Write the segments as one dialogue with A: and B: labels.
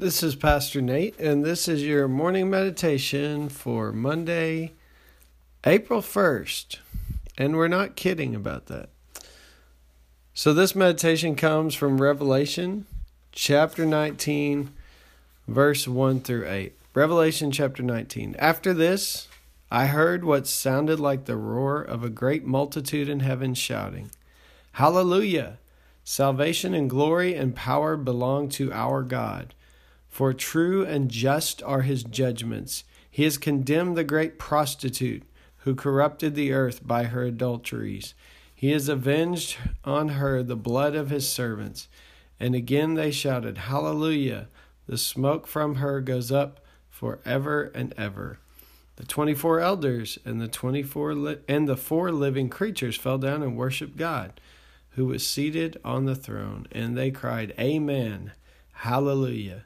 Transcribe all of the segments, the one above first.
A: This is Pastor Nate, and this is your morning meditation for Monday, April 1st. And we're not kidding about that. So, this meditation comes from Revelation chapter 19, verse 1 through 8. Revelation chapter 19. After this, I heard what sounded like the roar of a great multitude in heaven shouting, Hallelujah! Salvation and glory and power belong to our God. For true and just are his judgments. He has condemned the great prostitute who corrupted the earth by her adulteries. He has avenged on her the blood of his servants. And again they shouted, Hallelujah! The smoke from her goes up for ever and ever. The twenty four elders and the twenty four li- and the four living creatures fell down and worshipped God, who was seated on the throne, and they cried, Amen, Hallelujah.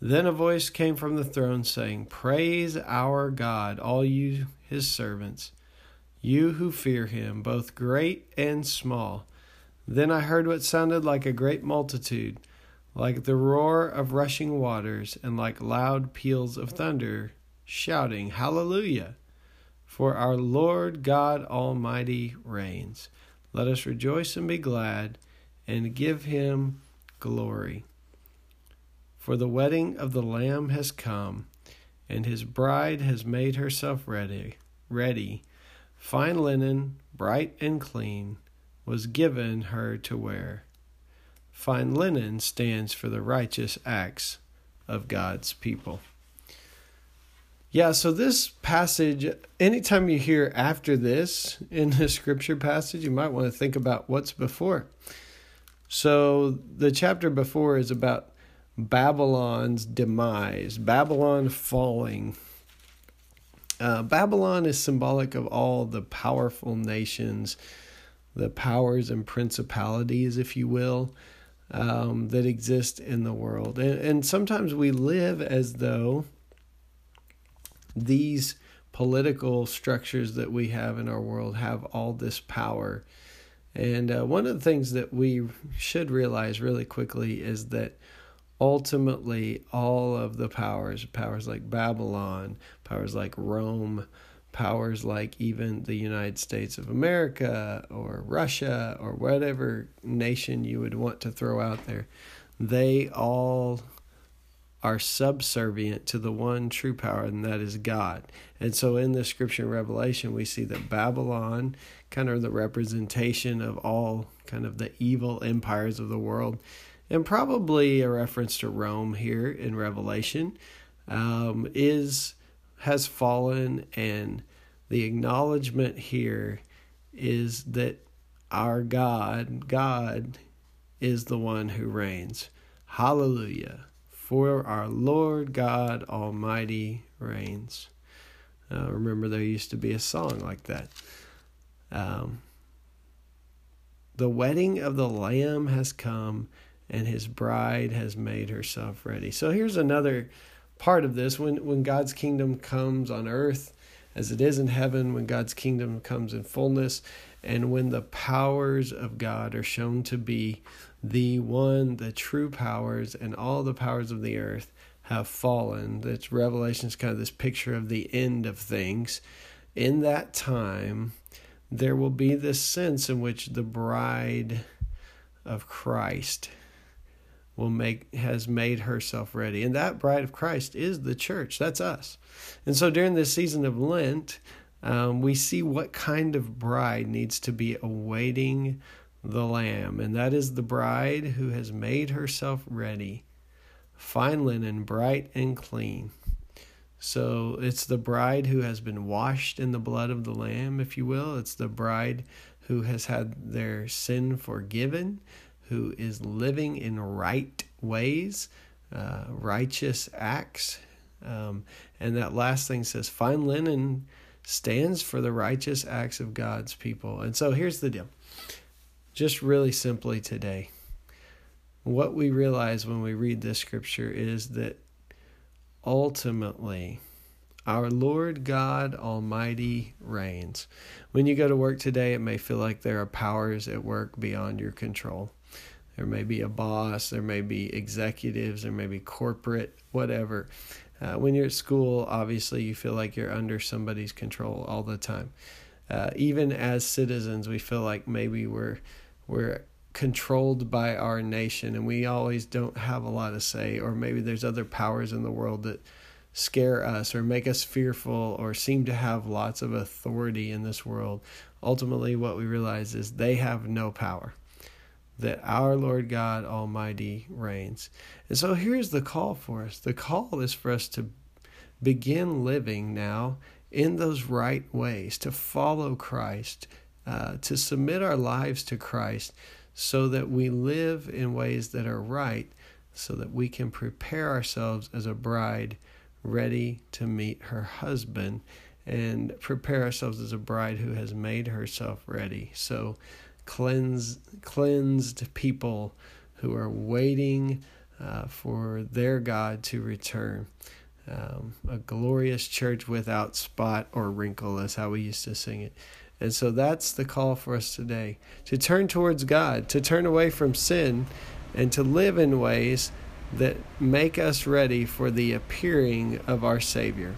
A: Then a voice came from the throne saying, Praise our God, all you his servants, you who fear him, both great and small. Then I heard what sounded like a great multitude, like the roar of rushing waters, and like loud peals of thunder, shouting, Hallelujah! For our Lord God Almighty reigns. Let us rejoice and be glad, and give him glory. For the wedding of the Lamb has come, and his bride has made herself ready. Ready, fine linen, bright and clean, was given her to wear. Fine linen stands for the righteous acts of God's people. Yeah, so this passage, anytime you hear after this in the scripture passage, you might want to think about what's before. So the chapter before is about Babylon's demise, Babylon falling. Uh, Babylon is symbolic of all the powerful nations, the powers and principalities, if you will, um, that exist in the world. And, and sometimes we live as though these political structures that we have in our world have all this power. And uh, one of the things that we should realize really quickly is that ultimately all of the powers, powers like Babylon, powers like Rome, powers like even the United States of America or Russia or whatever nation you would want to throw out there, they all are subservient to the one true power, and that is God. And so in the scripture Revelation, we see that Babylon, kind of the representation of all kind of the evil empires of the world, and probably a reference to Rome here in Revelation, um, is has fallen, and the acknowledgement here is that our God, God, is the one who reigns. Hallelujah! For our Lord God Almighty reigns. Uh, remember, there used to be a song like that. Um, the wedding of the Lamb has come and his bride has made herself ready. So here's another part of this when when God's kingdom comes on earth as it is in heaven, when God's kingdom comes in fullness, and when the powers of God are shown to be the one, the true powers, and all the powers of the earth have fallen. That's Revelation is kind of this picture of the end of things. In that time, there will be this sense in which the bride of Christ will make has made herself ready. And that bride of christ is the church. That's us. And so during this season of lent um, we see what kind of bride needs to be awaiting the lamb. And that is the bride who has made herself ready fine linen bright and clean. So it's the bride who has been washed in the blood of the lamb if you will. It's the bride who has had their sin forgiven who is living in right ways, uh, righteous acts. Um, And that last thing says, fine linen stands for the righteous acts of God's people. And so here's the deal. Just really simply today, what we realize when we read this scripture is that ultimately, our Lord God Almighty reigns. When you go to work today, it may feel like there are powers at work beyond your control. There may be a boss, there may be executives, there may be corporate, whatever. Uh, when you're at school, obviously you feel like you're under somebody's control all the time. Uh, even as citizens, we feel like maybe we're we're controlled by our nation and we always don't have a lot to say, or maybe there's other powers in the world that scare us or make us fearful or seem to have lots of authority in this world. Ultimately, what we realize is they have no power that our Lord God Almighty reigns. And so here's the call for us the call is for us to begin living now in those right ways, to follow Christ, uh, to submit our lives to Christ so that we live in ways that are right, so that we can prepare ourselves as a bride ready to meet her husband and prepare ourselves as a bride who has made herself ready. So, cleansed, cleansed people who are waiting uh, for their God to return. Um, a glorious church without spot or wrinkle. That's how we used to sing it. And so that's the call for us today to turn towards God, to turn away from sin, and to live in ways that make us ready for the appearing of our Savior.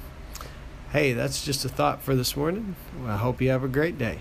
A: Hey, that's just a thought for this morning. I hope you have a great day.